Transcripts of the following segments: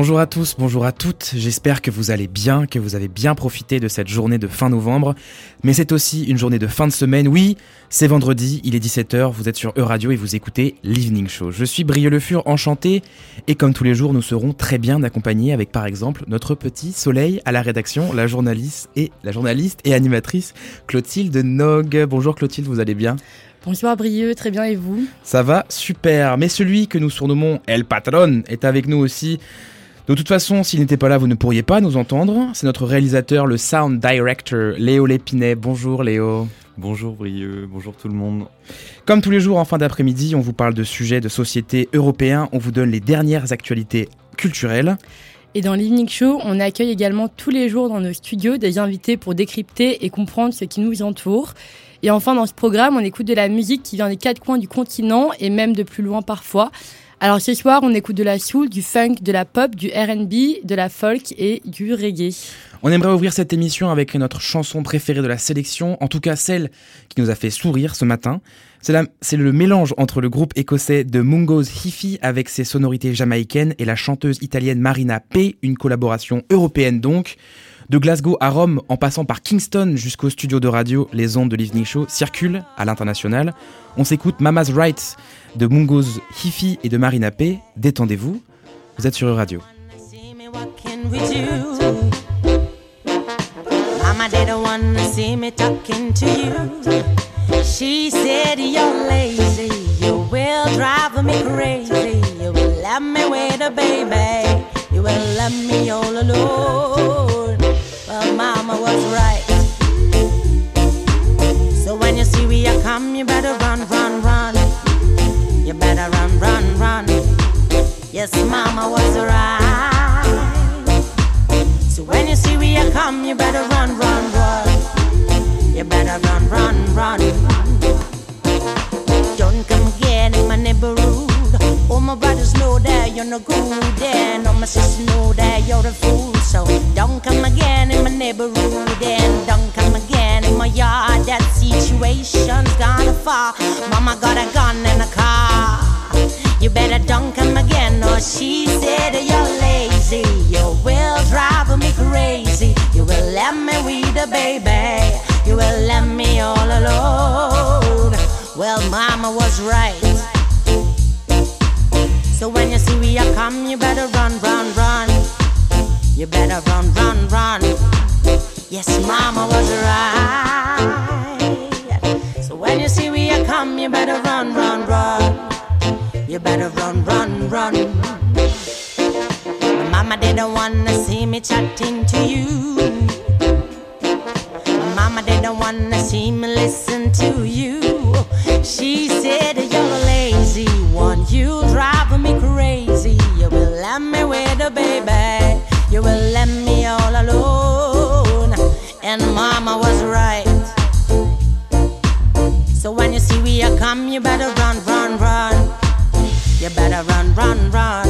Bonjour à tous, bonjour à toutes, j'espère que vous allez bien, que vous avez bien profité de cette journée de fin novembre, mais c'est aussi une journée de fin de semaine, oui, c'est vendredi, il est 17h, vous êtes sur E-Radio et vous écoutez l'Evening Show. Je suis Brieux Le Fur, enchanté, et comme tous les jours, nous serons très bien accompagnés avec par exemple notre petit soleil à la rédaction, la journaliste et, la journaliste et animatrice Clotilde Nog. Bonjour Clotilde, vous allez bien? Bonjour Brieux, très bien et vous? Ça va super, mais celui que nous surnommons El Patron est avec nous aussi. De toute façon, s'il n'était pas là, vous ne pourriez pas nous entendre. C'est notre réalisateur, le sound director, Léo Lépinet. Bonjour Léo. Bonjour Brieux, bonjour tout le monde. Comme tous les jours en fin d'après-midi, on vous parle de sujets de société européens, on vous donne les dernières actualités culturelles. Et dans l'Evening Show, on accueille également tous les jours dans nos studios des invités pour décrypter et comprendre ce qui nous entoure. Et enfin, dans ce programme, on écoute de la musique qui vient des quatre coins du continent et même de plus loin parfois. Alors ce soir, on écoute de la soul, du funk, de la pop, du RB, de la folk et du reggae. On aimerait ouvrir cette émission avec notre chanson préférée de la sélection, en tout cas celle qui nous a fait sourire ce matin. C'est le mélange entre le groupe écossais de Mungo's Hifi avec ses sonorités jamaïcaines et la chanteuse italienne Marina P, une collaboration européenne donc. De Glasgow à Rome, en passant par Kingston jusqu'au studio de radio, les ondes de l'Evening Show circulent à l'international. On s'écoute Mama's Rights de Mungo's Hifi et de Marina P. Détendez-vous, vous êtes sur Radio. Mama was right. So when you see we are come, you better run, run, run. You better run, run, run. Yes, Mama was right. So when you see we are come, you better run, run, run. You better run, run, run. Brothers know that you're no good, and all my sisters know that you're a fool. So don't come again in my neighborhood, and don't come again in my yard. That situation's gonna fall. Mama got a gun and a car. You better don't come again, or she said you're lazy. You will drive me crazy. You will let me with the baby. You will let me all alone. Well, Mama was right. So when you see we are come, you better run, run, run. You better run, run, run. Yes, Mama was right. So when you see we are come, you better run, run, run. You better run, run, run. My mama didn't wanna see me chatting to you. Mama didn't wanna see me listen to you. She said you're lazy one, you You better run, run, run.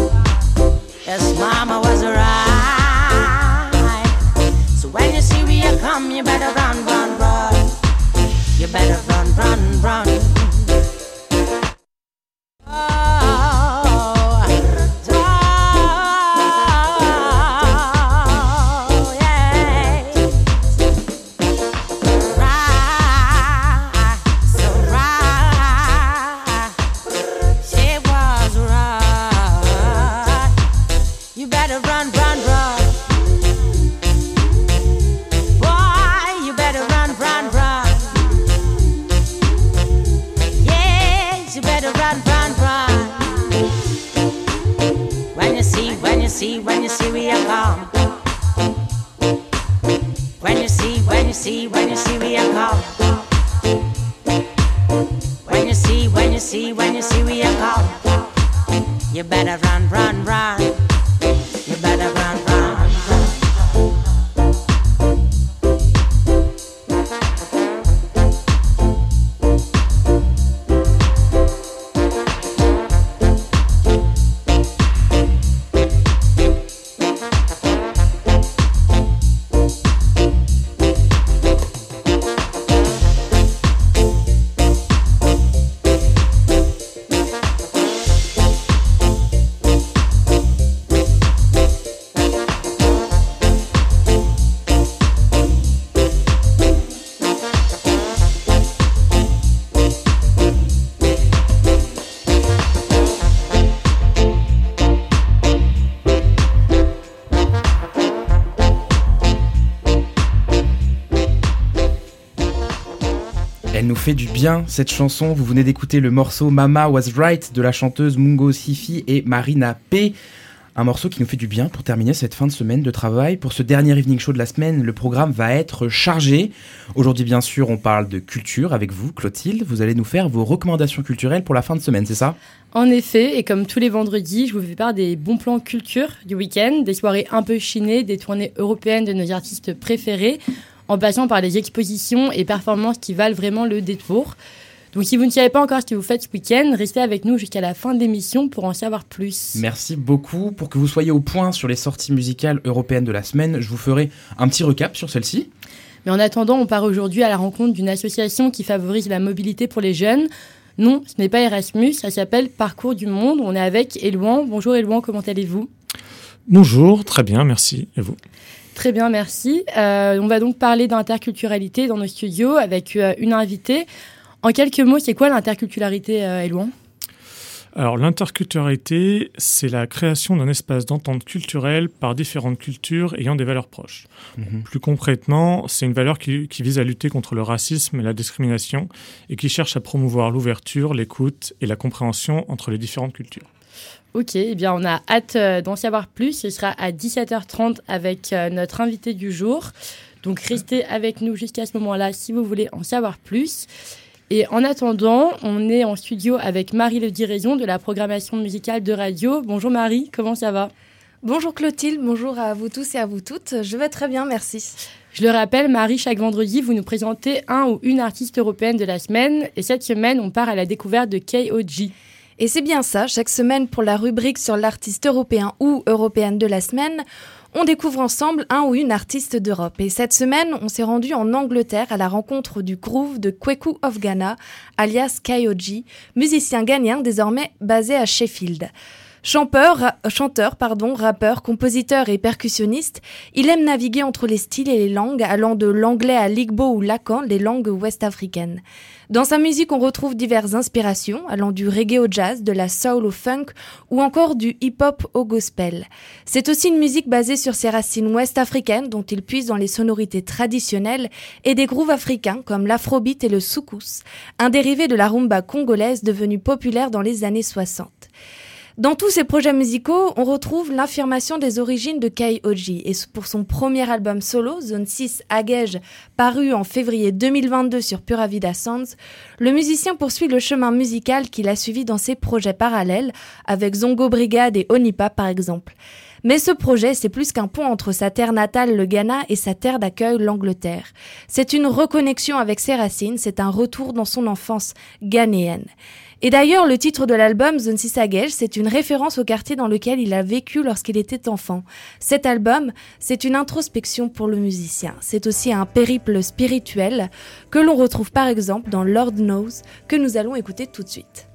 Fait du bien cette chanson. Vous venez d'écouter le morceau Mama Was Right de la chanteuse Mungo Sifi et Marina P. Un morceau qui nous fait du bien pour terminer cette fin de semaine de travail. Pour ce dernier evening show de la semaine, le programme va être chargé. Aujourd'hui, bien sûr, on parle de culture avec vous, Clotilde. Vous allez nous faire vos recommandations culturelles pour la fin de semaine, c'est ça? En effet, et comme tous les vendredis, je vous fais part des bons plans culture du week-end, des soirées un peu chinées, des tournées européennes de nos artistes préférés, en passant par les expositions et performances qui valent vraiment le détour. Donc si vous ne savez pas encore ce que vous faites ce week-end, restez avec nous jusqu'à la fin de l'émission pour en savoir plus. Merci beaucoup. Pour que vous soyez au point sur les sorties musicales européennes de la semaine, je vous ferai un petit recap sur celle-ci. Mais en attendant, on part aujourd'hui à la rencontre d'une association qui favorise la mobilité pour les jeunes. Non, ce n'est pas Erasmus, ça s'appelle Parcours du Monde. On est avec Elouan. Bonjour Elouan, comment allez-vous? Bonjour, très bien, merci. Et vous? Très bien, merci. Euh, on va donc parler d'interculturalité dans nos studios avec euh, une invitée. En quelques mots, c'est quoi l'interculturalité, euh, Elouan? Alors l'interculturalité, c'est la création d'un espace d'entente culturelle par différentes cultures ayant des valeurs proches. Mhm. Plus concrètement, c'est une valeur qui, vise à lutter contre le racisme et la discrimination et qui cherche à promouvoir l'ouverture, l'écoute et la compréhension entre les différentes cultures. Ok, eh bien on a hâte euh, d'en savoir plus. Ce sera à 17h30 avec euh, notre invité du jour. Donc restez avec nous jusqu'à ce moment-là si vous voulez en savoir plus. Et en attendant, on est en studio avec Marie Le Diraison de la programmation musicale de radio. Bonjour Marie, comment ça va? Bonjour Clotilde, bonjour à vous tous et à vous toutes. Je vais très bien, merci. Je le rappelle, Marie, chaque vendredi, vous nous présentez un ou une artiste européenne de la semaine. Et cette semaine, on part à la découverte de KOG. Et c'est bien ça, chaque semaine pour la rubrique sur l'artiste européen ou européenne de la semaine, on découvre ensemble un ou une artiste d'Europe. Et cette semaine, on s'est rendu en Angleterre à la rencontre du groove de Kweku of Ghana, alias Kayoji, musicien ghanéen désormais basé à Sheffield. Chanteur, chanteur, pardon, rappeur, compositeur et percussionniste, il aime naviguer entre les styles et les langues, allant de l'anglais à l'igbo ou l'akan, les langues ouest-africaines. Dans sa musique, on retrouve diverses inspirations, allant du reggae au jazz, de la soul au funk ou encore du hip-hop au gospel. C'est aussi une musique basée sur ses racines ouest-africaines dont il puise dans les sonorités traditionnelles et des grooves africains comme l'afrobeat et le soukous, un dérivé de la rumba congolaise devenue populaire dans les années 60. Dans tous ses projets musicaux, on retrouve l'affirmation des origines de Kai Oji. Et pour son premier album solo, Zone 6 Agege, paru en février 2022 sur Pura Vida Sounds, le musicien poursuit le chemin musical qu'il a suivi dans ses projets parallèles, avec Zongo Brigade et Onipa par exemple. Mais ce projet, c'est plus qu'un pont entre sa terre natale, le Ghana, et sa terre d'accueil, l'Angleterre. C'est une reconnexion avec ses racines, c'est un retour dans son enfance ghanéenne. Et d'ailleurs, le titre de l'album, Zone Sagej, c'est une référence au quartier dans lequel il a vécu lorsqu'il était enfant. Cet album, c'est une introspection pour le musicien. C'est aussi un périple spirituel que l'on retrouve par exemple dans Lord Knows, que nous allons écouter tout de suite.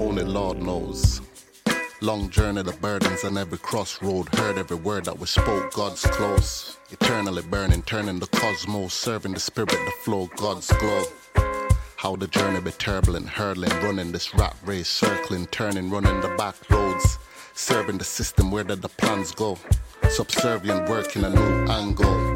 Only Lord knows. Long journey, the burdens on every crossroad. Heard every word that was spoke, God's close. Eternally burning, turning the cosmos, serving the spirit, the flow, God's glow. How the journey be turbulent, hurtling, running this rat race, circling, turning, running the back roads, serving the system. Where did the plans go? Subservient, working a new angle.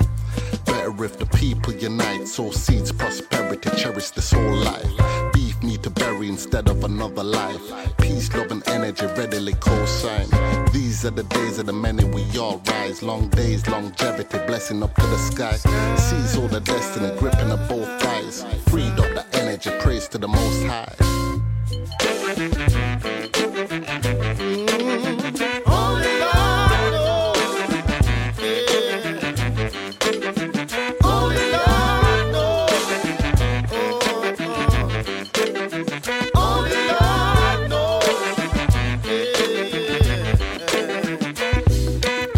Better if the people unite, sow seeds, prosperity, cherish this whole life. Beef need to bury instead of another life. Peace, love, and energy readily co-sign. These are the days of the many we all rise. Long days, longevity, blessing up to the sky. Seize all the destiny, gripping up both thighs. Freed chant your praise to the Most High. Only God knows. Only God knows. Only God knows.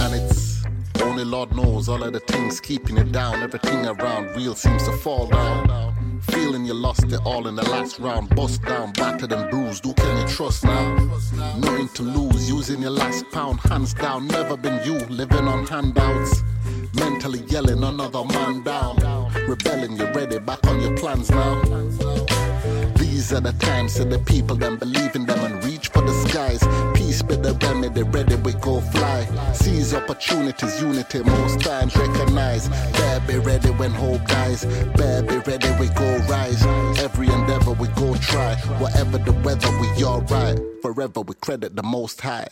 And it's only knows all of the things keeping it down. Everything around real seems to fall down. Feeling you lost it all in the last round. Bust down, battered and bruised. Who can you trust now? Nothing to lose. Using your last pound, hands down. Never been you, living on handouts. Mentally yelling another man down. Rebelling, you're ready, back on your plans now. These are the times that the people then believe in them and reach for the skies. Peace be the remedy, ready we go fly. Seize opportunities, unity, most times recognize. Better be ready when hope dies. Better be ready, we go rise. Every endeavor we go try. Whatever the weather, we alright. Forever we credit the most high.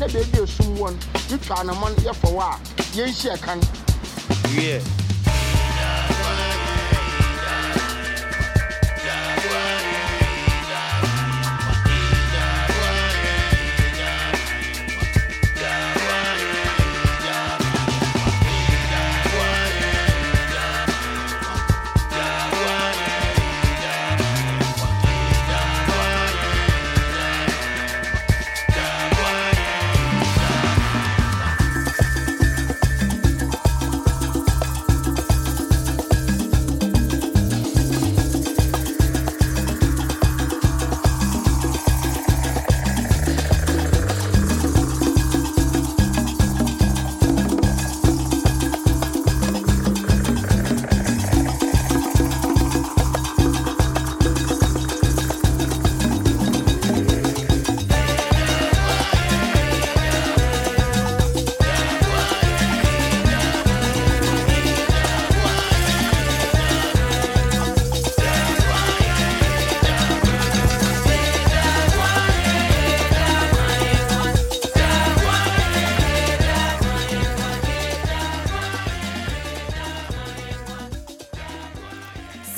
na baabi a sum wɔ no yɛtwa anamɔ no yɛfɔwɔ a yɛnhyia kan yeah.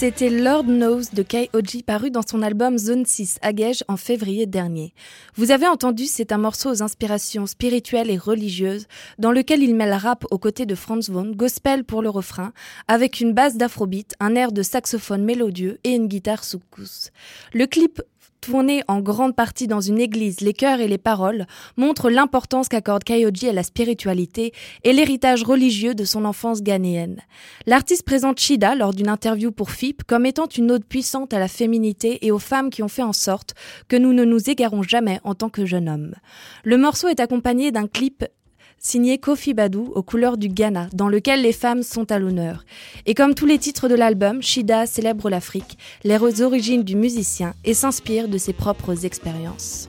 C'était Lord Knows de K.O.G. paru dans son album Zone 6 à Gage en février dernier. Vous avez entendu, c'est un morceau aux inspirations spirituelles et religieuses dans lequel il mêle rap aux côtés de Franz Von, gospel pour le refrain, avec une base d'afrobeat, un air de saxophone mélodieux et une guitare soukous. Le clip tourné en grande partie dans une église, les chœurs et les paroles montrent l'importance qu'accorde Kayoji à la spiritualité et l'héritage religieux de son enfance ghanéenne. L'artiste présente Shida lors d'une interview pour FIP comme étant une ode puissante à la féminité et aux femmes qui ont fait en sorte que nous ne nous égarons jamais en tant que jeunes hommes. Le morceau est accompagné d'un clip signé Kofi Badou aux couleurs du Ghana, dans lequel les femmes sont à l'honneur. Et comme tous les titres de l'album, Shida célèbre l'Afrique, les origines du musicien et s'inspire de ses propres expériences.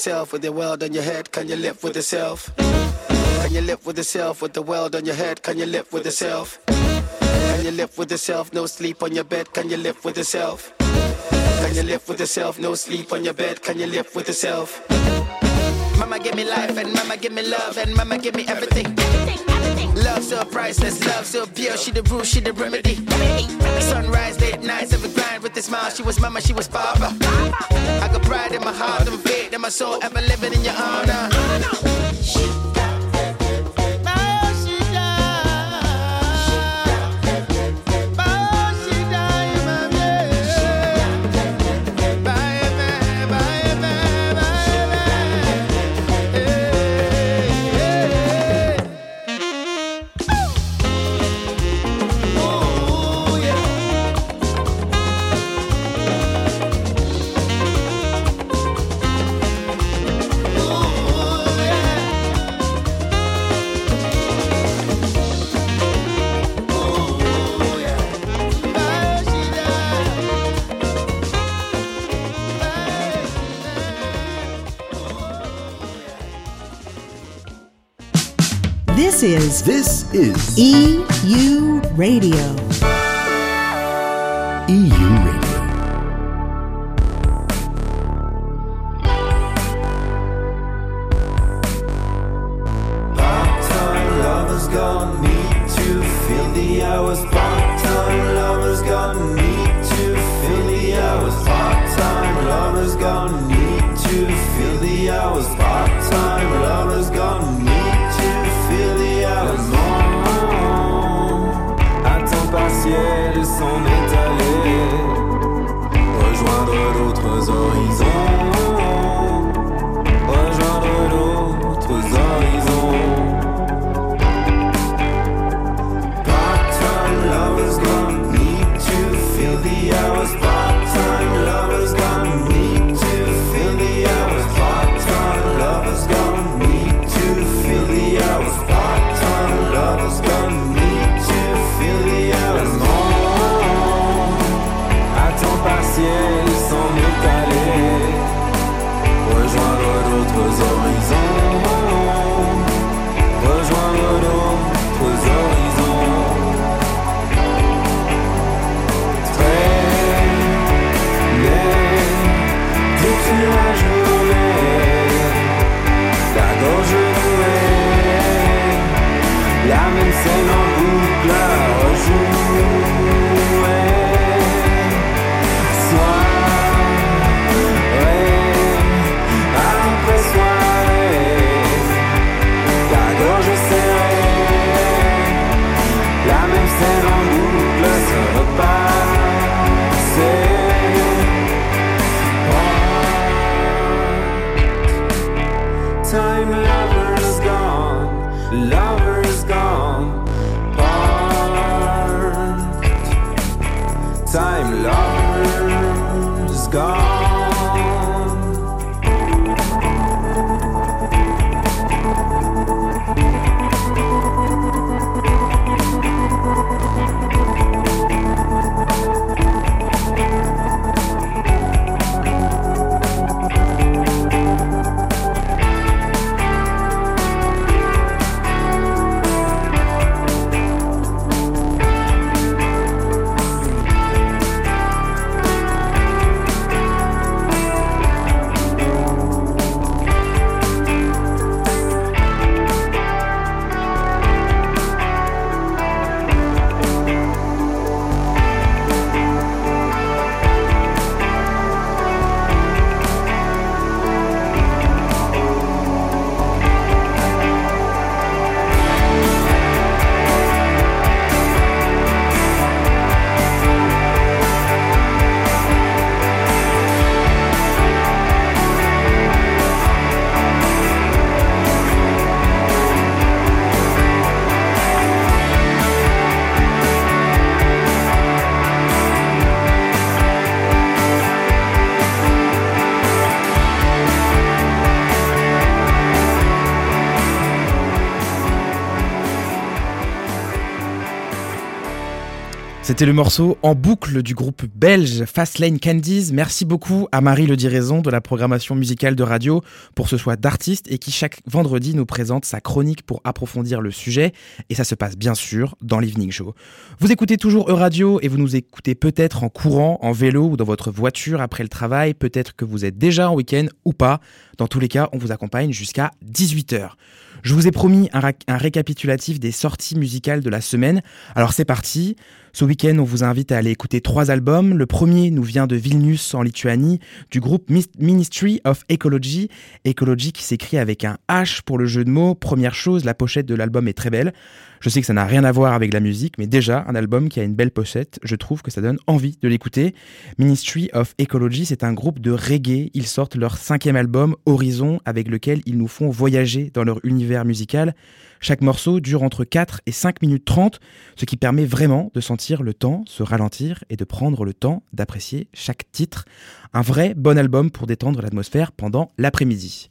Yourself with the world on your head? Can you live with yourself? Can you live with yourself with the world on your head? Can you live with yourself? Can you live with yourself? No sleep on your bed. Can you live with yourself? Can you live with yourself? No sleep on your bed. Can you live with yourself? Mama give me life and mama give me love and mama give me everything. So priceless, love so pure. She the rule, she the remedy. Sunrise, late nights, every grind with a smile. She was mama, she was papa. I got pride in my heart and faith in my soul, ever living in your honor. This is This is EU Radio. EU la C'était le morceau en boucle du groupe belge Fastlane Candies. Merci beaucoup à Marie Le Diraison de la programmation musicale de radio pour ce choix d'artiste et qui chaque vendredi nous présente sa chronique pour approfondir le sujet. Et ça se passe bien sûr dans l'Evening Show. Vous écoutez toujours E-Radio et vous nous écoutez peut-être en courant, en vélo ou dans votre voiture après le travail. Peut-être que vous êtes déjà en week-end ou pas. Dans tous les cas, on vous accompagne jusqu'à 18h. Je vous ai promis un, un récapitulatif des sorties musicales de la semaine. Alors c'est parti. Ce week-end, on vous invite à aller écouter trois albums. Le premier nous vient de Vilnius en Lituanie, du groupe Ministry of Ecology. Ecology qui s'écrit avec un H pour le jeu de mots. Première chose, la pochette de l'album est très belle. Je sais que ça n'a rien à voir avec la musique, mais déjà, un album qui a une belle pochette, je trouve que ça donne envie de l'écouter. Ministry of Ecology, c'est un groupe de reggae. Ils sortent leur cinquième album, Horizon, avec lequel ils nous font voyager dans leur univers musical. Chaque morceau dure entre 4 et 5 minutes 30, ce qui permet vraiment de sentir le temps se ralentir et de prendre le temps d'apprécier chaque titre. Un vrai bon album pour détendre l'atmosphère pendant l'après-midi.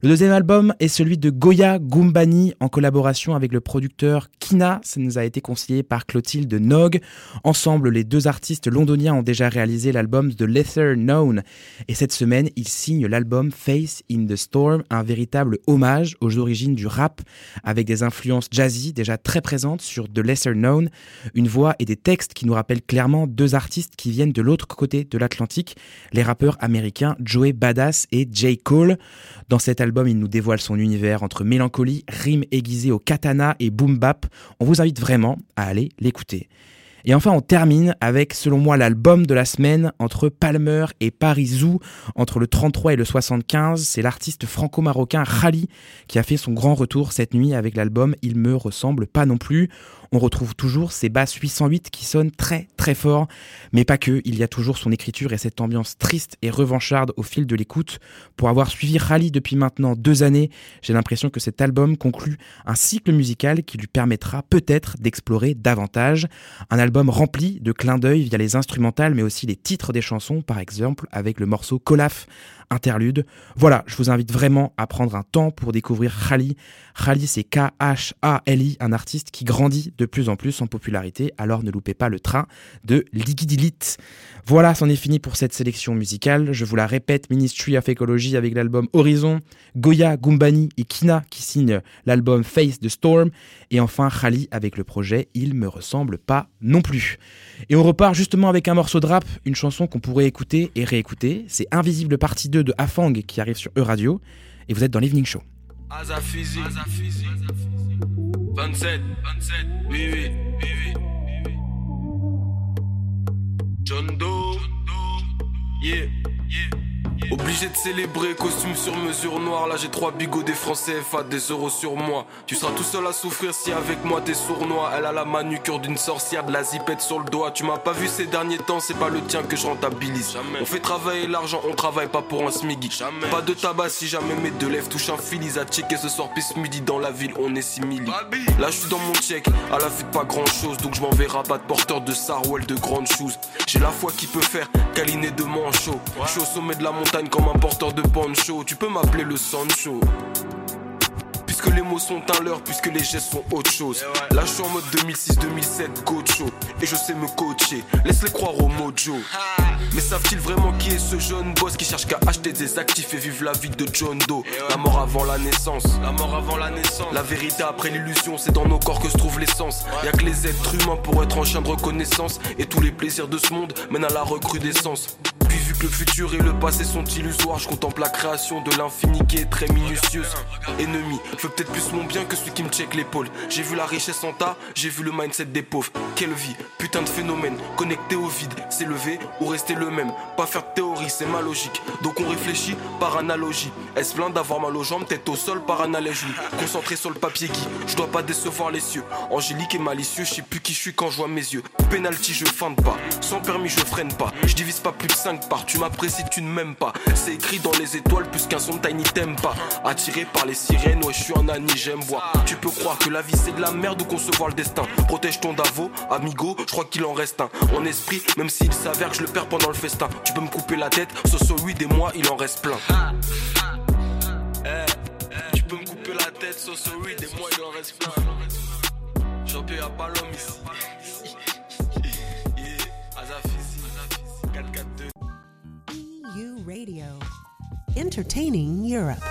Le deuxième album est celui de Goya Gumbani en collaboration avec le producteur Kina. Ça nous a été conseillé par Clotilde Nog. Ensemble, les deux artistes londoniens ont déjà réalisé l'album The Lesser Known. Et cette semaine, ils signent l'album Face in the Storm, un véritable hommage aux origines du rap avec des influences jazzy déjà très présentes sur The Lesser Known, une voix et des textes qui nous rappellent clairement deux artistes qui viennent de l'autre côté de l'Atlantique, les rappeurs américains Joey Badass et J. Cole. Dans il nous dévoile son univers entre mélancolie, rimes aiguisées au katana et boom bap. On vous invite vraiment à aller l'écouter. Et enfin, on termine avec, selon moi, l'album de la semaine entre Palmer et Paris Zoo, entre le 33 et le 75. C'est l'artiste franco-marocain Khali qui a fait son grand retour cette nuit avec l'album Il me ressemble pas non plus. On retrouve toujours ses basses 808 qui sonnent très très fort, mais pas que, il y a toujours son écriture et cette ambiance triste et revancharde au fil de l'écoute. Pour avoir suivi Khali depuis maintenant deux années, j'ai l'impression que cet album conclut un cycle musical qui lui permettra peut-être d'explorer davantage. Un album rempli de clins d'œil via les instrumentales, mais aussi les titres des chansons, par exemple avec le morceau Colaf interlude. Voilà, je vous invite vraiment à prendre un temps pour découvrir Khali. Khali, c'est K-H-A-L-I, un artiste qui grandit de plus en plus en popularité, alors ne loupez pas le train de Liquidilit. Voilà, c'en est fini pour cette sélection musicale. Je vous la répète, Ministry of Ecology avec l'album Horizon, Goya, Gumbani et Kina qui signent l'album Face the Storm, et enfin Khali avec le projet Il me ressemble pas non plus. Et on repart justement avec un morceau de rap, une chanson qu'on pourrait écouter et réécouter. C'est Invisible partie 2 de Afang qui arrive sur E-Radio, et vous êtes dans l'Evening Show. Azafizi 27 27 oui oui oui oui John Doe. Yeah. Yeah Obligé de célébrer, costume sur mesure noire. Là j'ai trois bigots des français FA, des euros sur moi. Tu seras tout seul à souffrir si avec moi t'es sournois. Elle a la manucure d'une sorcière, de la zipette sur le doigt. Tu m'as pas vu ces derniers temps, c'est pas le tien que je rentabilise. On fait travailler l'argent, on travaille pas pour un smiggy. Pas de tabac si jamais mes deux lèvres touchent un fil. Ils a checké ce soir, pisse midi dans la ville, on est simili. Là je suis dans mon check, à la de pas grand chose. Donc je m'en vais rabattre porteur de Sarwell de grandes choses. J'ai la foi qui peut faire câliner de manchot. Je suis au sommet de la montagne comme un porteur de poncho. Tu peux m'appeler le Sancho. Puisque les mots sont un leurre, puisque les gestes sont autre chose. Là je suis en mode 2006-2007 Gocho. Et je sais me coacher, laisse-les croire au mojo. Mais savent-ils vraiment qui est ce jeune boss Qui cherche qu'à acheter des actifs et vivre la vie de John Doe? La mort avant la naissance. La mort avant la naissance. La vérité après l'illusion, c'est dans nos corps que se trouve l'essence Y'a que les êtres humains pour être en chien de reconnaissance. Et tous les plaisirs de ce monde mènent à la recrudescence vu que le futur et le passé sont illusoires. Je contemple la création de l'infini qui est très minutieuse. Ennemi, fais peut-être plus mon bien que celui qui me check l'épaule. J'ai vu la richesse en tas, j'ai vu le mindset des pauvres. Quelle vie, putain de phénomène. Connecté au vide, s'élever ou rester le même. Pas faire de théorie, c'est ma logique. Donc on réfléchit par analogie. Est-ce plein d'avoir mal aux jambes, tête au sol par analogie? Concentré sur le papier qui, je dois pas décevoir les cieux. Angélique et malicieux, je sais plus qui je suis quand je vois mes yeux. Penalty, je feinte pas, sans permis je freine pas. Je divise pas plus de 5 tu m'apprécies, tu ne m'aimes pas. C'est écrit dans les étoiles, plus qu'un son tiny t'aime pas Attiré par les sirènes, ouais je suis un Annie, j'aime Tu peux croire que la vie c'est de la merde ou concevoir le destin. Protège ton Davo, amigo, je crois qu'il en reste un. En esprit, même s'il s'avère que je le perds pendant le festin. Tu peux me couper la tête, ce sur lui des mois il en reste plein. Eh, Tu peux me couper la tête, so sorry, des mois il en reste plein. Champion y'a pas l'homme ici Radio. Entertaining Europe.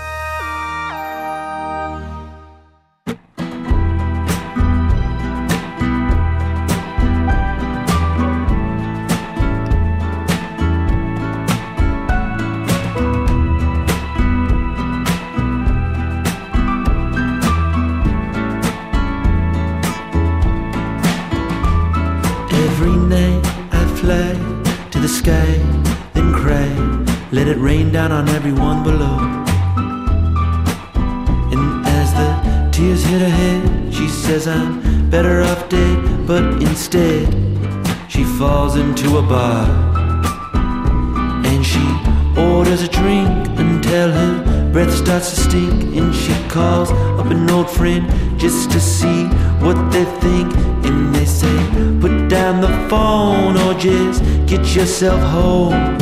Yourself home.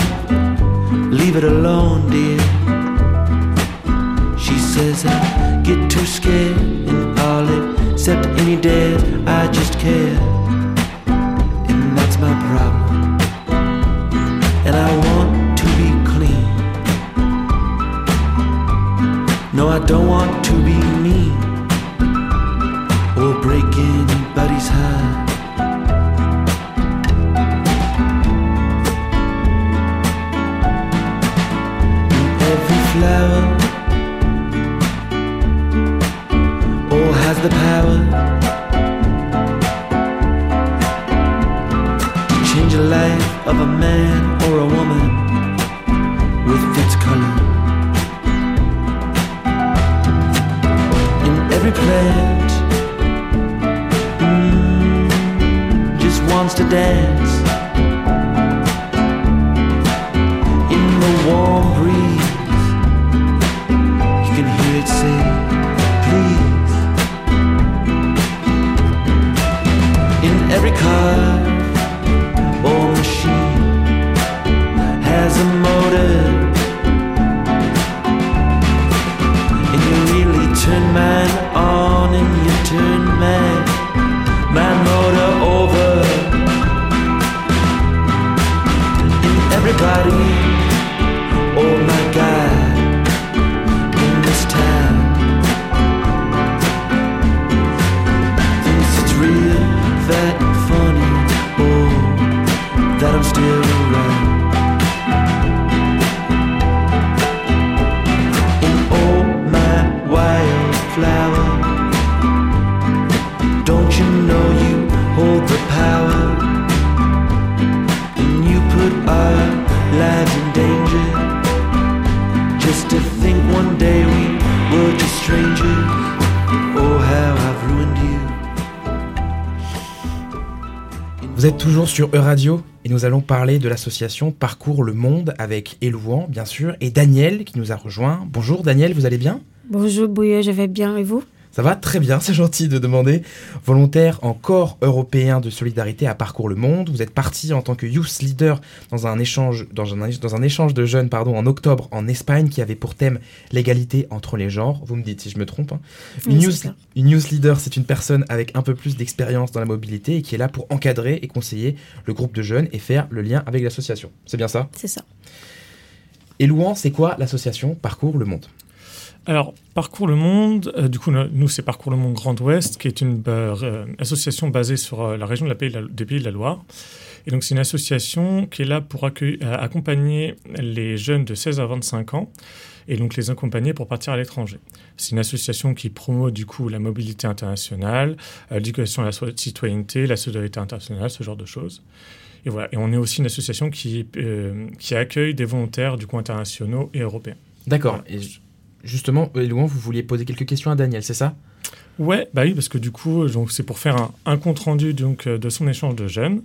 Sur E-Radio et nous allons parler de l'association Parcours le Monde avec Elouan, bien sûr, et Daniel qui nous a rejoint. Bonjour Daniel, vous allez bien? Bonjour Bouilleux, je vais bien. Et vous? Ça va très bien, c'est gentil de demander. Volontaire en corps européen de solidarité à Parcours le Monde, vous êtes parti en tant que youth leader dans un échange, dans un, dans un échange de jeunes pardon, en octobre en Espagne qui avait pour thème l'égalité entre les genres. Vous me dites si je me trompe. hein. Une, youth, une youth leader, c'est une personne avec un peu plus d'expérience dans la mobilité et qui est là pour encadrer et conseiller le groupe de jeunes et faire le lien avec l'association. C'est bien ça? C'est ça. Et Louan, c'est quoi l'association Parcours le Monde? Alors, Parcours le Monde, euh, du coup, no- nous, c'est Parcours le Monde Grand Ouest, qui est une bah, euh, association basée sur euh, la région de la Pays de la- des Pays de la Loire. Et donc, c'est une association qui est là pour accompagner les jeunes de 16 à 25 ans et donc les accompagner pour partir à l'étranger. C'est une association qui promeut du coup la mobilité internationale, l'éducation à la citoyenneté, la solidarité internationale, ce genre de choses. Et voilà. Et on est aussi une association qui, qui accueille des volontaires du coup internationaux et européens. D'accord. Et justement, Elouan, vous vouliez poser quelques questions à Daniel, c'est ça? Ouais, bah oui, parce que du coup, donc c'est pour faire un, un compte rendu donc euh, de son échange de jeunes.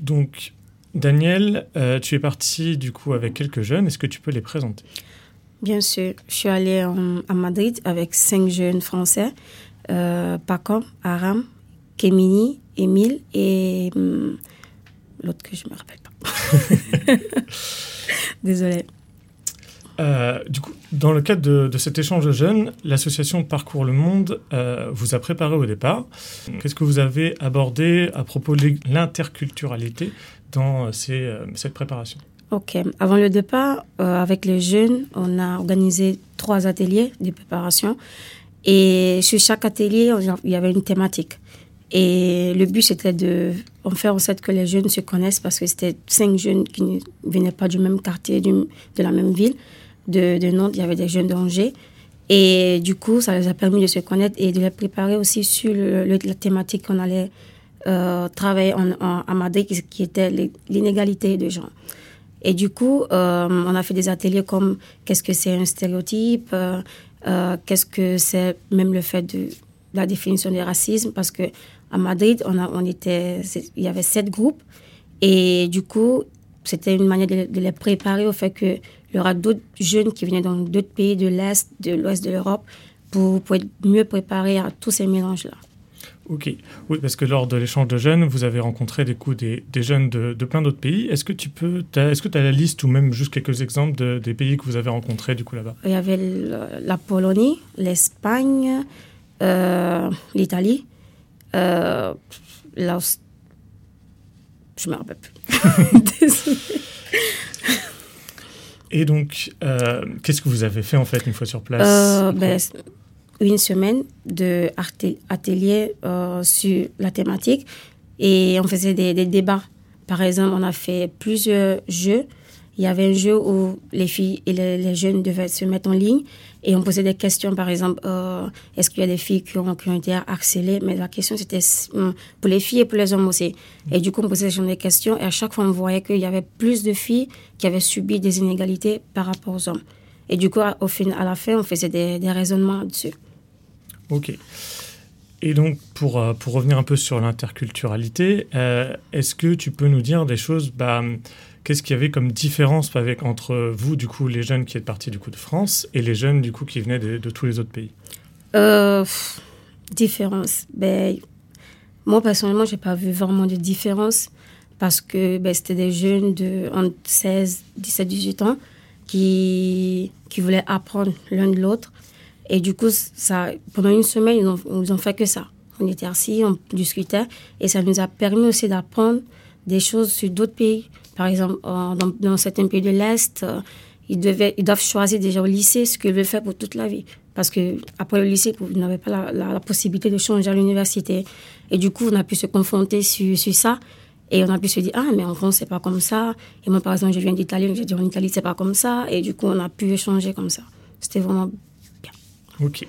Donc, Daniel, euh, tu es parti du coup avec quelques jeunes. Est-ce que tu peux les présenter? Bien sûr, je suis allée en- à Madrid avec cinq jeunes français, euh, Paco, Aram, Kemini, Émile et hum, l'autre que je me rappelle pas. Désolée. Euh, du coup, dans le cadre de, cet échange de jeunes, l'association Parcours le Monde euh, vous a préparé au départ. Qu'est-ce que vous avez abordé à propos de l'interculturalité dans euh, cette préparation? Ok. Avant le départ, avec les jeunes, on a organisé trois ateliers de préparation. Et sur chaque atelier, il y avait une thématique. Et le but, c'était de faire en sorte que les jeunes se connaissent parce que c'était cinq jeunes qui ne venaient pas du même quartier, de la même ville. De, de Nantes, il y avait des jeunes d'Angers. Et du coup, ça les a permis de se connaître et de les préparer aussi sur le- la thématique qu'on allait euh, travailler en, en- à Madrid, qui, qui était l'inégalité de genre. Et du coup, euh, on a fait des ateliers comme qu'est-ce que c'est un stéréotype, euh, qu'est-ce que c'est même le fait de la définition du racisme, parce que à Madrid, on, a, on était, il y avait sept groupes, et du coup, c'était une manière de, de les préparer au fait qu'il y aura d'autres jeunes qui venaient dans d'autres pays de l'Est, de l'Ouest de l'Europe, pour, pour être mieux préparés à tous ces mélanges-là. Ok, oui, parce que lors de l'échange de jeunes, vous avez rencontré des, coups des, des jeunes de, de plein d'autres pays. Est-ce que tu peux, est-ce que tu as la liste ou même juste quelques exemples de- des pays que vous avez rencontrés du coup là-bas? Il y avait la Pologne, l'Espagne, euh, l'Italie, euh, l'Aust- Je me rappelle plus. Désolée. Et donc, euh, qu'est-ce que vous avez fait en fait une fois sur place Euh, ben, une semaine de atelier euh, sur la thématique et on faisait des, des débats. Par exemple, on a fait plusieurs jeux. Il y avait un jeu où les filles et les, jeunes devaient se mettre en ligne et on posait des questions. Par exemple, euh, est-ce qu'il y a des filles qui ont, qui ont été harcelées? Mais la question, c'était hum, pour les filles et pour les hommes aussi. Et du coup, on posait des questions et à chaque fois, on voyait qu'il y avait plus de filles qui avaient subi des inégalités par rapport aux hommes. Et du coup, au fin, à la fin, on faisait des, des raisonnements dessus. Ok. Et donc, pour, euh, pour revenir un peu sur l'interculturalité, euh, est-ce que tu peux nous dire des choses bah, Qu'est-ce qu'il y avait comme différence avec, entre vous, du coup, les jeunes qui êtes partis du coup de France et les jeunes du coup qui venaient de, tous les autres pays? Euh, différence. Ben, moi, personnellement, j'ai pas vu vraiment de différence parce que ben, c'était des jeunes de entre 16, 17, 18 ans qui, qui voulaient apprendre l'un de l'autre. Et du coup, ça, pendant une semaine, ils ont, ils ont fait que ça. On était assis, on discutait et ça nous a permis aussi d'apprendre des choses sur d'autres pays. Par exemple, euh, dans, dans certains pays de l'Est, euh, ils, devaient, ils doivent choisir déjà au lycée ce qu'ils veulent faire pour toute la vie. Parce que après le lycée, vous n'avez pas la, la- la possibilité de changer à l'université. Et du coup, on a pu se confronter sur, sur ça. Et on a pu se dire, ah, mais en France, c'est pas comme ça. Et moi, par exemple, je viens d'Italie, j'ai dit, en Italie, c'est pas comme ça. Et du coup, on a pu échanger comme ça. C'était vraiment Ok.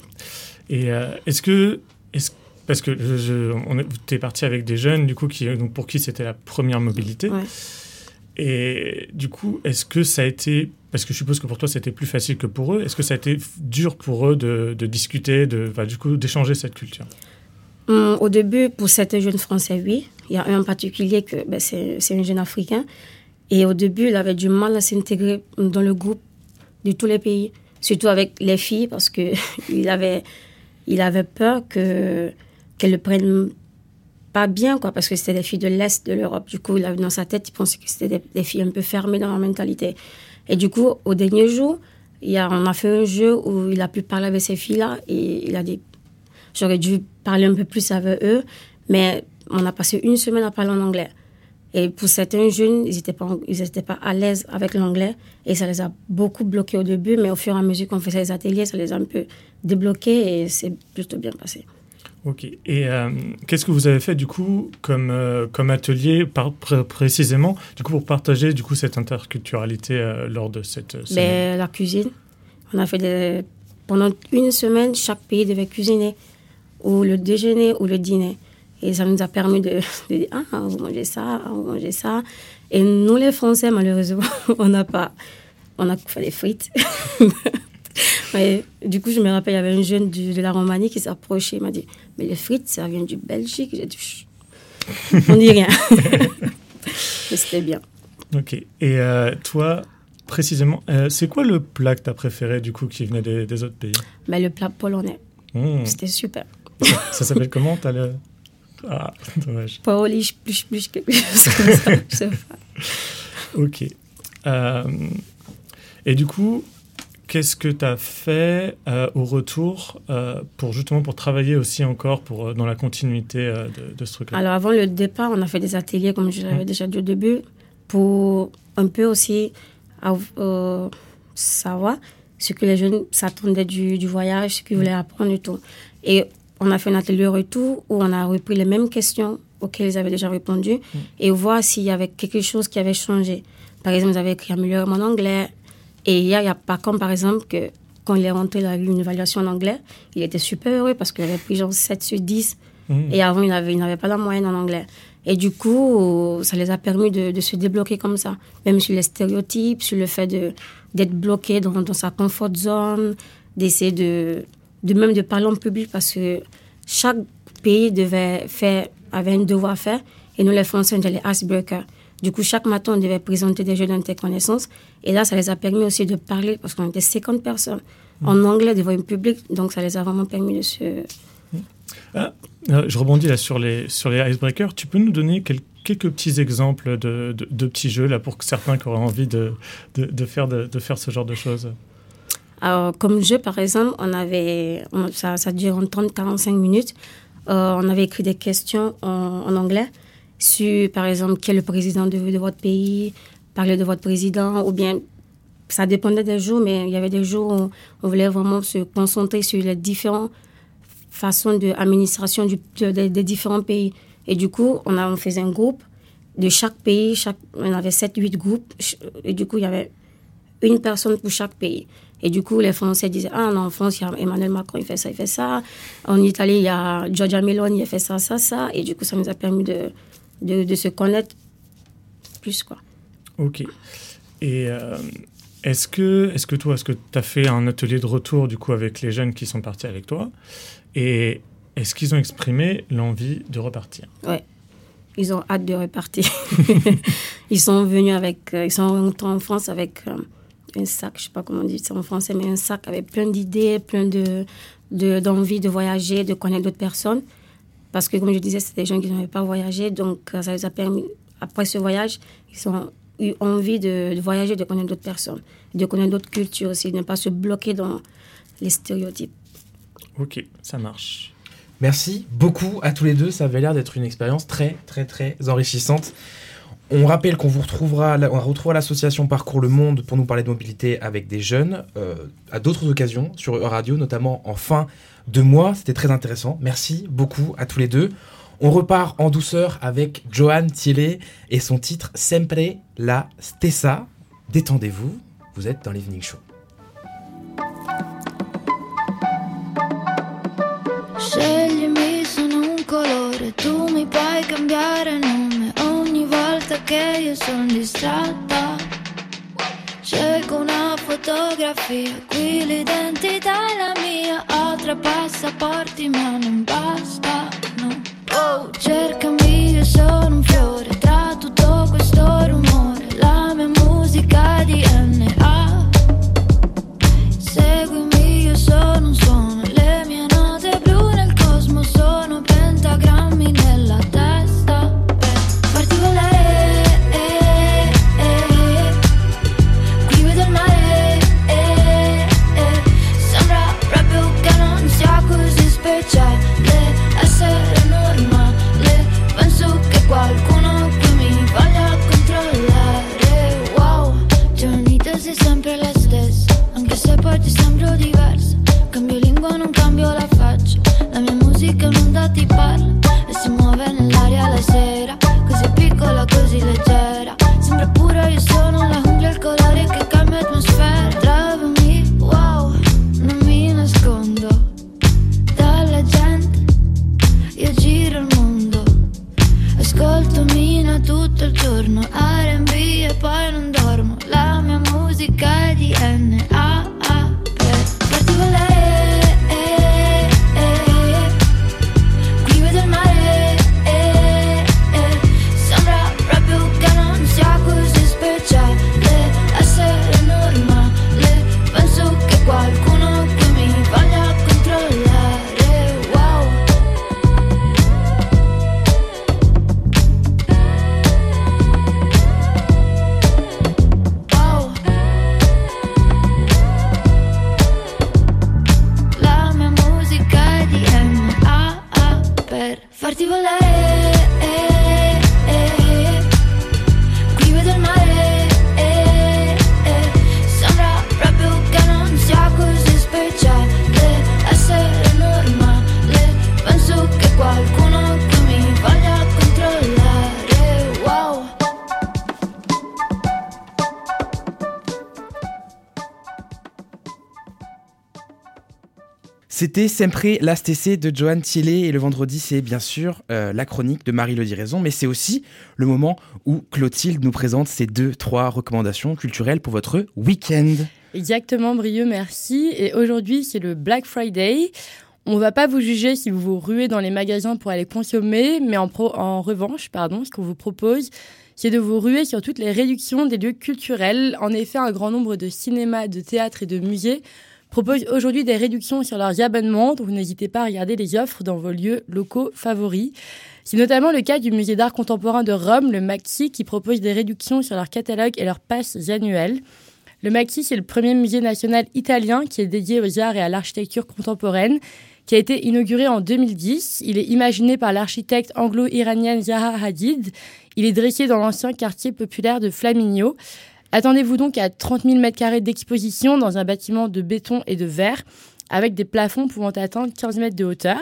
Et euh, est-ce que. Est parce que je, je- on es parti avec des jeunes, du coup, qui, donc pour qui c'était la première mobilité. Ouais. Et du coup, est-ce que ça a été. Parce que je suppose que pour toi, c'était plus facile que pour eux. Est-ce que ça a été dur pour eux de, discuter, de, enfin, du coup, d'échanger cette culture? Hum, au début, pour certains jeunes Français, oui. Il y a un en particulier que ben, c'est c'est un jeune Africain. Et au début, il avait du mal à s'intégrer dans le groupe de tous les pays, surtout avec les filles, parce que il avait, il avait peur que qu'elles le prennent pas bien, quoi, parce que c'était des filles de l'Est de l'Europe. Du coup, dans sa tête, il pensait que c'était des, filles un peu fermées dans leur mentalité. Et du coup, au dernier jour, il a, on a fait un jeu où il a pu parler avec ces filles-là et il a dit J'aurais dû parler un peu plus avec eux, mais on a passé une semaine à parler en anglais. Et pour certains jeunes, ils n'étaient pas, pas à l'aise avec l'anglais et ça les a beaucoup bloqués au début, mais au fur et à mesure qu'on faisait les ateliers, ça les a un peu débloqués et c'est plutôt bien passé. Ok. Et euh, qu'est-ce que vous avez fait du coup comme, euh, comme atelier par, précisément du coup pour partager du coup cette interculturalité euh, lors de cette euh, semaine? Mais la cuisine, on a fait des... pendant une semaine, chaque pays devait cuisiner, ou le déjeuner ou le dîner. Et ça nous a permis de, de dire, ah, vous mangez ça, ah, vous mangez ça. Et nous, les Français, malheureusement, on n'a pas, on a fait des frites. Du coup, je me rappelle, il y avait un jeune du- de la Roumanie qui s'approchait, il m'a dit, mais les frites, ça vient du Belgique. J'ai dit, on dit rien. Mais c'était bien. Ok. Et euh, toi, précisément, euh, c'est quoi le plat que tu as préféré du coup qui venait des, des autres pays? Mais le plat polonais, Mmh. c'était super. Ça, ça s'appelle comment? T'as le... Ah, dommage. Polish, plus, plus, quelque chose comme ça. Ok. Euh, et du coup, qu'est-ce que tu as fait euh, au retour euh, pour justement pour travailler aussi encore pour, euh, dans la continuité euh, de, de ce truc-là? Alors, avant le départ, on a fait des ateliers, comme je l'avais déjà dit au début, pour un peu aussi av- savoir ce que les jeunes s'attendaient du, du voyage, ce qu'ils voulaient apprendre et tout. Et on a fait un atelier retour où on a repris les mêmes questions auxquelles ils avaient déjà répondu et voir s'il y avait quelque chose qui avait changé. Par exemple, ils avaient écrit améliorer mon anglais. Et il y a, a pas comme par exemple que quand il est rentré, il a eu une évaluation en anglais. Il était super heureux parce qu'il avait pris genre 7 sur 10. Mhm. Et avant, il n'avait il pas la moyenne en anglais. Et du coup, ça les a permis de, de se débloquer comme ça. Même sur les stéréotypes, sur le fait de- d'être bloqué dans, dans sa comfort zone, d'essayer de, de même de parler en public parce que chaque pays devait faire, avait un devoir à faire. Et nous, les Français, on était les icebreakers. Du coup, chaque matin, on devait présenter des jeux d'interconnaissance. Et là, ça les a permis aussi de parler parce qu'on était 50 personnes en anglais devant un public. Donc, ça les a vraiment permis de se, Ah, euh, je rebondis là sur les, sur les icebreakers. Tu peux nous donner quel- quelques petits exemples de, de, de petits jeux là pour que certains qui auraient envie de, de, faire, de, de faire ce genre de choses? Alors, comme jeu, par exemple, on avait, on- ça, ça dure en 30-45 minutes. Euh, on avait écrit des questions en, en anglais sur, par exemple, qui est le président de, votre pays, parler de votre président, ou bien, ça dépendait des jours, mais il y avait des jours où on voulait vraiment se concentrer sur les différentes façons d'administration de- de- des différents pays. Et du coup, on, a, on faisait un groupe de chaque pays, chaque, on avait 7-8 groupes, et du coup, il y avait une personne pour chaque pays. Et du coup, les Français disaient, ah non, en France, il y a Emmanuel Macron, il fait ça, il fait ça. En Italie, il y a Giorgia Meloni, il fait ça, ça, ça. Et du coup, ça nous a permis de, de, de se connaître plus, quoi. Ok. Et euh, est-ce que, est que toi, est-ce que tu as fait un atelier de retour du coup avec les jeunes qui sont partis avec toi? Et est-ce qu'ils ont exprimé l'envie de repartir? Ouais. Ils ont hâte de repartir. ils sont venus avec, euh, ils sont rentrés en France avec euh, un sac, je sais pas comment on dit ça en français, mais un sac avec plein d'idées, plein de, de, d'envie de voyager, de connaître d'autres personnes. Parce que, comme je disais, c'était des gens qui n'avaient pas voyagé, donc euh, ça les a permis, après ce voyage, ils ont eu envie de, de voyager, de connaître d'autres personnes, de connaître d'autres cultures aussi, de ne pas se bloquer dans les stéréotypes. Ok, ça marche. Merci beaucoup à tous les deux. Ça avait l'air d'être une expérience très, très, très enrichissante. On rappelle qu'on vous retrouvera, on retrouvera l'association Parcours le Monde pour nous parler de mobilité avec des jeunes euh, à d'autres occasions sur Radio, notamment en fin de mois. C'était très intéressant. Merci beaucoup à tous les deux. On repart en douceur avec Johan Thielé et son titre Sempre la Stessa. Détendez-vous, vous êtes dans l'Evening Show. Un. Scelgo una fotografia, qui l'identità è la mia, ho tre passaporti ma non bastano. Oh, cercami, C'était Sempre l'Astc de Johan Thielé et le vendredi c'est bien sûr euh, la chronique de Marie Raison mais c'est aussi le moment où Clotilde nous présente ses deux, trois recommandations culturelles pour votre week-end. Exactement, Brieux, merci. Et aujourd'hui, c'est le Black Friday. On va pas vous juger si vous vous ruez dans les magasins pour aller consommer, mais en, en revanche, pardon, ce qu'on vous propose, c'est de vous ruer sur toutes les réductions des lieux culturels. En effet, un grand nombre de cinémas, de théâtres et de musées proposent aujourd'hui des réductions sur leurs abonnements, donc n'hésitez pas à regarder les offres dans vos lieux locaux favoris. C'est notamment le cas du musée d'art contemporain de Rome, le Maxi, qui propose des réductions sur leur catalogue et leurs passes annuelles. Le Maxi, c'est le premier musée national italien qui est dédié aux arts et à l'architecture contemporaine, qui a été inauguré en 2010. Il est imaginé par l'architecte anglo-iranienne Zaha Hadid. Il est dressé dans l'ancien quartier populaire de Flaminio. Attendez-vous donc à 30 000 m2 d'exposition dans un bâtiment de béton et de verre, avec des plafonds pouvant atteindre 15 mètres de hauteur.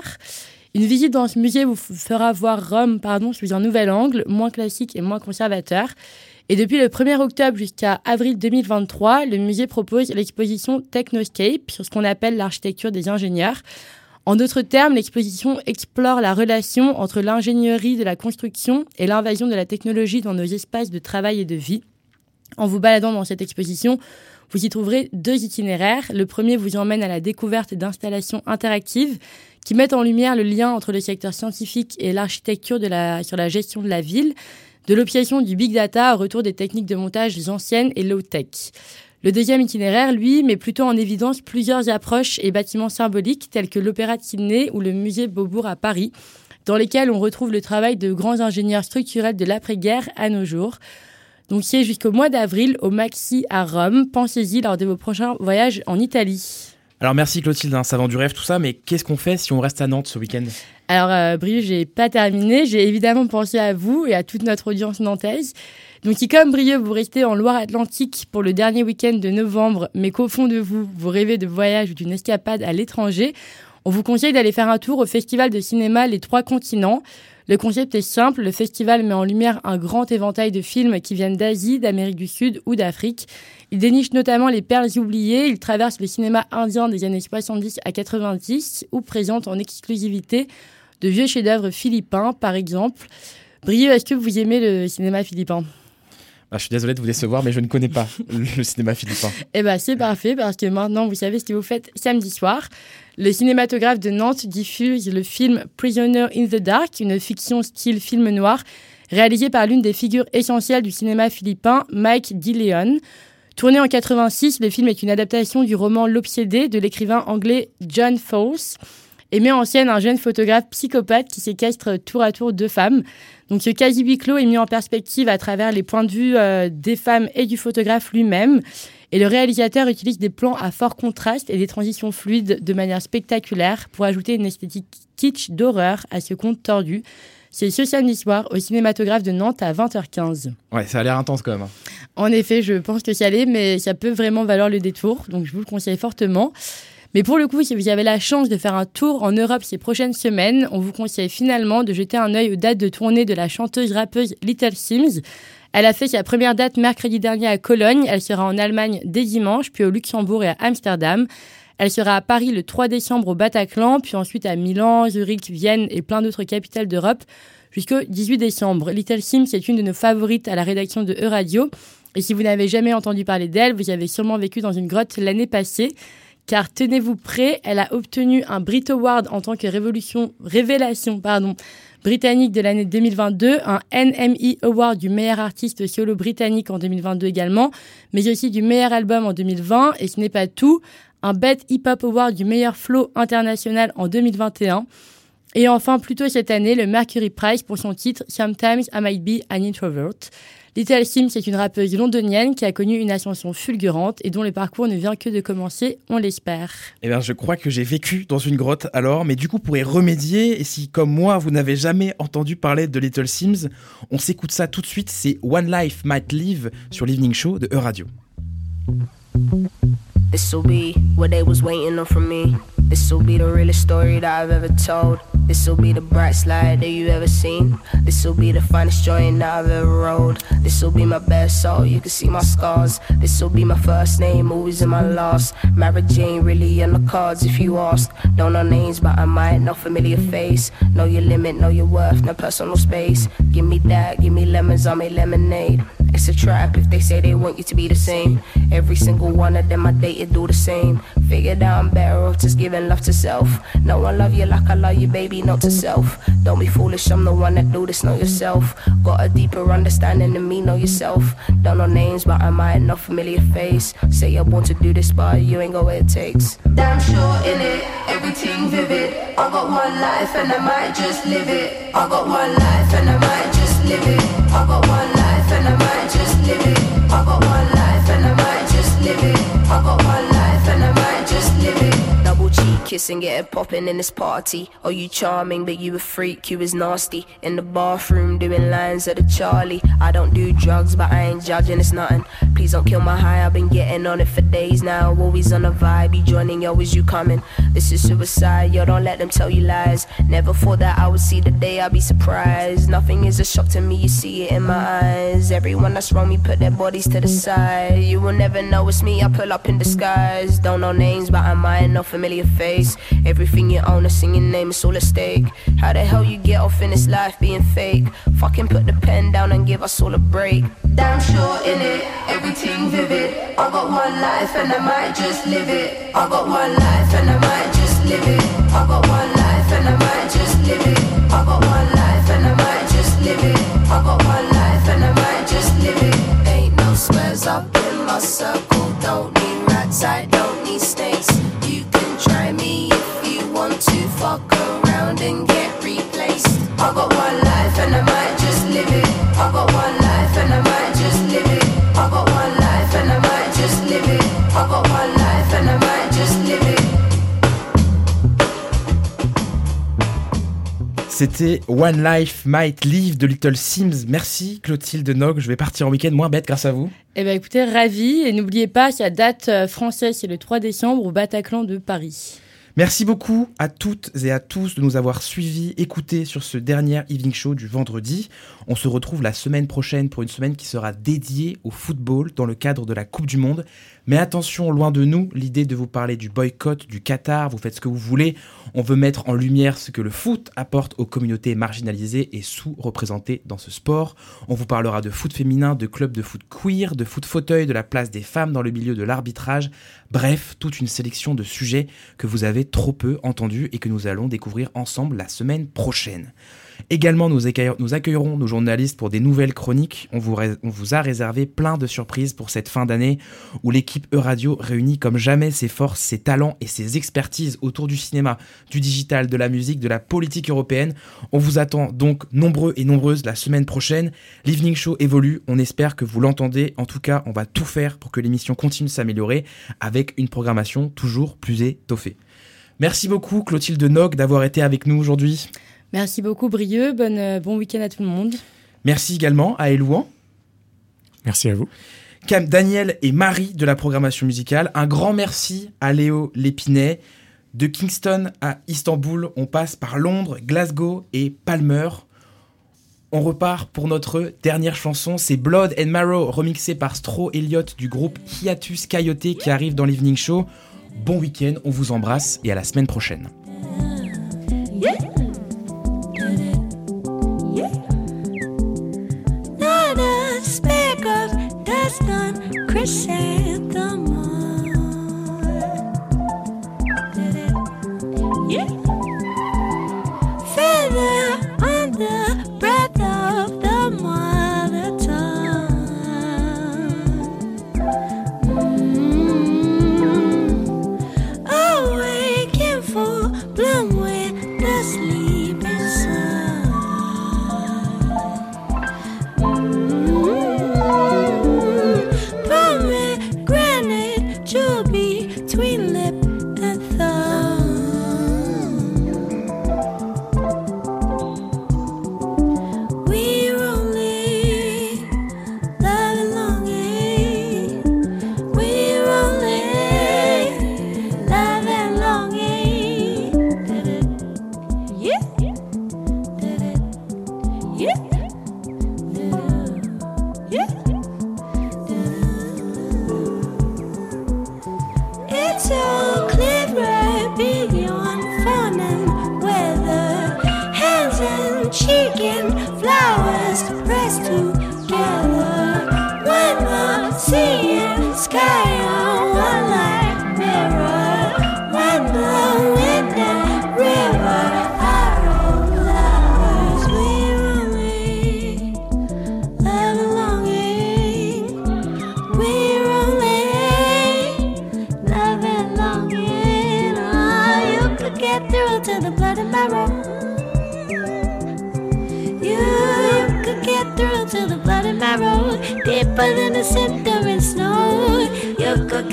Une visite dans ce musée vous fera voir Rome pardon, sous un nouvel angle, moins classique et moins conservateur. Et depuis le 1er octobre jusqu'à avril 2023, le musée propose l'exposition Technoscape sur ce qu'on appelle l'architecture des ingénieurs. En d'autres termes, l'exposition explore la relation entre l'ingénierie de la construction et l'invasion de la technologie dans nos espaces de travail et de vie. En vous baladant dans cette exposition, vous y trouverez deux itinéraires. Le premier vous emmène à la découverte d'installations interactives qui mettent en lumière le lien entre le secteur scientifique et l'architecture sur la gestion de la ville, de l'obsession du big data au retour des techniques de montage anciennes et low-tech. Le deuxième itinéraire, lui, met plutôt en évidence plusieurs approches et bâtiments symboliques tels que l'Opéra de Sydney ou le musée Beaubourg à Paris, dans lesquels on retrouve le travail de grands ingénieurs structurels de l'après-guerre à nos jours. Donc c'est jusqu'au mois d'avril au Maxi à Rome. Pensez-y lors de vos prochains voyages en Italie. Alors merci Clotilde, hein, ça vend du rêve tout ça, mais qu'est-ce qu'on fait si on reste à Nantes ce week-end? Alors, euh, Brieux, j'ai pas terminé. J'ai évidemment pensé à vous et à toute notre audience nantaise. Donc, si comme Brieux, vous restez en Loire-Atlantique pour le dernier week-end de novembre, mais qu'au fond de vous, vous rêvez de voyage ou d'une escapade à l'étranger, on vous conseille d'aller faire un tour au Festival de cinéma Les Trois Continents. Le concept est simple, le festival met en lumière un grand éventail de films qui viennent d'Asie, d'Amérique du Sud ou d'Afrique. Il déniche notamment les perles oubliées, il traverse le cinéma indien des années 70 à 90 ou présente en exclusivité de vieux chefs-d'œuvre philippins, par exemple. Brieux, est-ce que vous aimez le cinéma philippin? Bah, Je suis désolé de vous décevoir, mais je ne connais pas le cinéma philippin. Eh ben, c'est parfait parce que maintenant, vous savez ce que vous faites samedi soir. Le cinématographe de Nantes diffuse le film Prisoner in the Dark, une fiction style film noir, réalisé par l'une des figures essentielles du cinéma philippin, Mike DeLeon. Tourné en 86, le film est une adaptation du roman L'Obsédé de l'écrivain anglais John Fawkes et met en scène un jeune photographe psychopathe qui séquestre tour à tour deux femmes. Donc ce quasi huis clos est mis en perspective à travers les points de vue euh, des femmes et du photographe lui-même. Et le réalisateur utilise des plans à fort contraste et des transitions fluides de manière spectaculaire pour ajouter une esthétique kitsch d'horreur à ce conte tordu. C'est ce samedi soir au cinématographe de Nantes à 20h15. Ouais, ça a l'air intense quand même. hein. En effet, je pense que ça l'est, mais ça peut vraiment valoir le détour, donc je vous le conseille fortement. Mais pour le coup, si vous avez la chance de faire un tour en Europe ces prochaines semaines, on vous conseille finalement de jeter un œil aux dates de tournée de la chanteuse-rappeuse Little Sims. Elle a fait sa première date mercredi dernier à Cologne, elle sera en Allemagne dès dimanche, puis au Luxembourg et à Amsterdam. Elle sera à Paris le 3 décembre au Bataclan, puis ensuite à Milan, Zurich, Vienne et plein d'autres capitales d'Europe jusqu'au 18 décembre. Little Sims est une de nos favorites à la rédaction de E-Radio. Et si vous n'avez jamais entendu parler d'elle, vous avez sûrement vécu dans une grotte l'année passée. Car tenez-vous prêts, elle a obtenu un Brit Award en tant que révolution, révélation pardon, britannique de l'année 2022, un NME Award du meilleur artiste solo britannique en 2022 également, mais aussi du meilleur album en 2020. Et ce n'est pas tout, un Bet Hip Hop Award du meilleur flow international en 2021. Et enfin, plus tôt cette année, le Mercury Prize pour son titre Sometimes I Might Be an Introvert. Little Sims est une rappeuse londonienne qui a connu une ascension fulgurante et dont le parcours ne vient que de commencer, on l'espère. Eh bien, je crois que j'ai vécu dans une grotte alors, mais du coup, pour y remédier, et si comme moi, vous n'avez jamais entendu parler de Little Sims, on s'écoute ça tout de suite, c'est One Life Might Live sur l'Evening Show de E-Radio. This'll be what they was waiting on from me. This'll be the realest story that I've ever told. This'll be the bright slide that you ever seen. This'll be the finest joint that I've ever rolled. This'll be my best soul, you can see my scars. This'll be my first name, always in my last. Marriage ain't really on the cards if you ask. Don't know names, but I might know familiar face. Know your limit, know your worth, no personal space. Give me that, give me lemons, I make lemonade. It's a trap if they say they want you to be the same. Every single one of them I dated do the same. Figured out I'm better off just giving love to self. No one love you like I love you, baby, not to self. Don't be foolish, I'm the one that do this, know yourself. Got a deeper understanding than me, know yourself. Don't know names, but I might know familiar face. Say you're born to do this, but you ain't got what it takes. Damn sure in it, everything vivid. I got one life and I might just live it. I got one life and I might just live it. I got one life and I might just live it. I got one life and I might just live it. I got kissing, get it popping in this party. Oh, you charming, but you a freak, you is nasty. In the bathroom doing lines at the Charlie. I don't do drugs, but I ain't judging, it's nothing. Please don't kill my high, I've been getting on it for days now. Always on a vibe, you joining, is you coming? This is suicide, yo, don't let them tell you lies. Never thought that I would see the day, I'd be surprised. Nothing is a shock to me, you see it in my eyes. Everyone that's wrong me, put their bodies to the side. You will never know it's me, I pull up in disguise. Don't know names, but I might know familiar face. Everything you own, a singing name, it's all at stake. How the hell you get off in this life being fake? Fucking put the pen down and give us all a break. Damn sure in it, everything vivid. I got one life and I might just live it. I got one life and I might just live it. I got one life and I might just live it. I got one life and I might just live it. I got one life and I might just live it. Ain't no squares up in my circle. Don't need rats, I don't need snakes. C'était One Life Might Live de Little Sims. Merci Clotilde Nog. Je vais partir en week-end moins bête grâce à vous. Eh bien écoutez, ravi. Et n'oubliez pas qu'il y a date euh, française, c'est le 3 décembre au Bataclan de Paris. Merci beaucoup à toutes et à tous de nous avoir suivis, écoutés sur ce dernier Evening Show du vendredi. On se retrouve la semaine prochaine pour une semaine qui sera dédiée au football dans le cadre de la Coupe du Monde. Mais attention, loin de nous, l'idée de vous parler du boycott, du Qatar, vous faites ce que vous voulez. On veut mettre en lumière ce que le foot apporte aux communautés marginalisées et sous-représentées dans ce sport. On vous parlera de foot féminin, de clubs de foot queer, de foot fauteuil, de la place des femmes dans le milieu de l'arbitrage. Bref, toute une sélection de sujets que vous avez trop peu entendus et que nous allons découvrir ensemble la semaine prochaine. Également, nous, accueillerons, nos journalistes pour des nouvelles chroniques. On vous, a réservé plein de surprises pour cette fin d'année où l'équipe Euradio réunit comme jamais ses forces, ses talents et ses expertises autour du cinéma, du digital, de la musique, de la politique européenne. On vous attend donc nombreux et nombreuses la semaine prochaine. L'Evening Show évolue, on espère que vous l'entendez. En tout cas, on va tout faire pour que l'émission continue de s'améliorer avec une programmation toujours plus étoffée. Merci beaucoup Clotilde Nog d'avoir été avec nous aujourd'hui. Merci beaucoup, Brieux. Bonne, euh, bon week-end à tout le monde. Merci également à Elouan. Merci à vous. Cam, Daniel et Marie de la programmation musicale. Un grand merci à Léo Lépinet. De Kingston à Istanbul, on passe par Londres, Glasgow et Palmer. On repart pour notre dernière chanson, c'est Blood and Marrow, remixé par Stro Elliott du groupe Hiatus Coyote qui arrive dans l'Evening Show. Bon week-end, on vous embrasse et à la semaine prochaine. On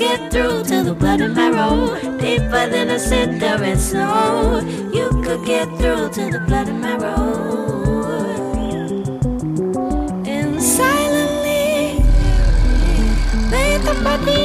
get through to the blood and marrow. Deeper than a center and snow. You could get through to the blood and marrow. And silently, they lay the me.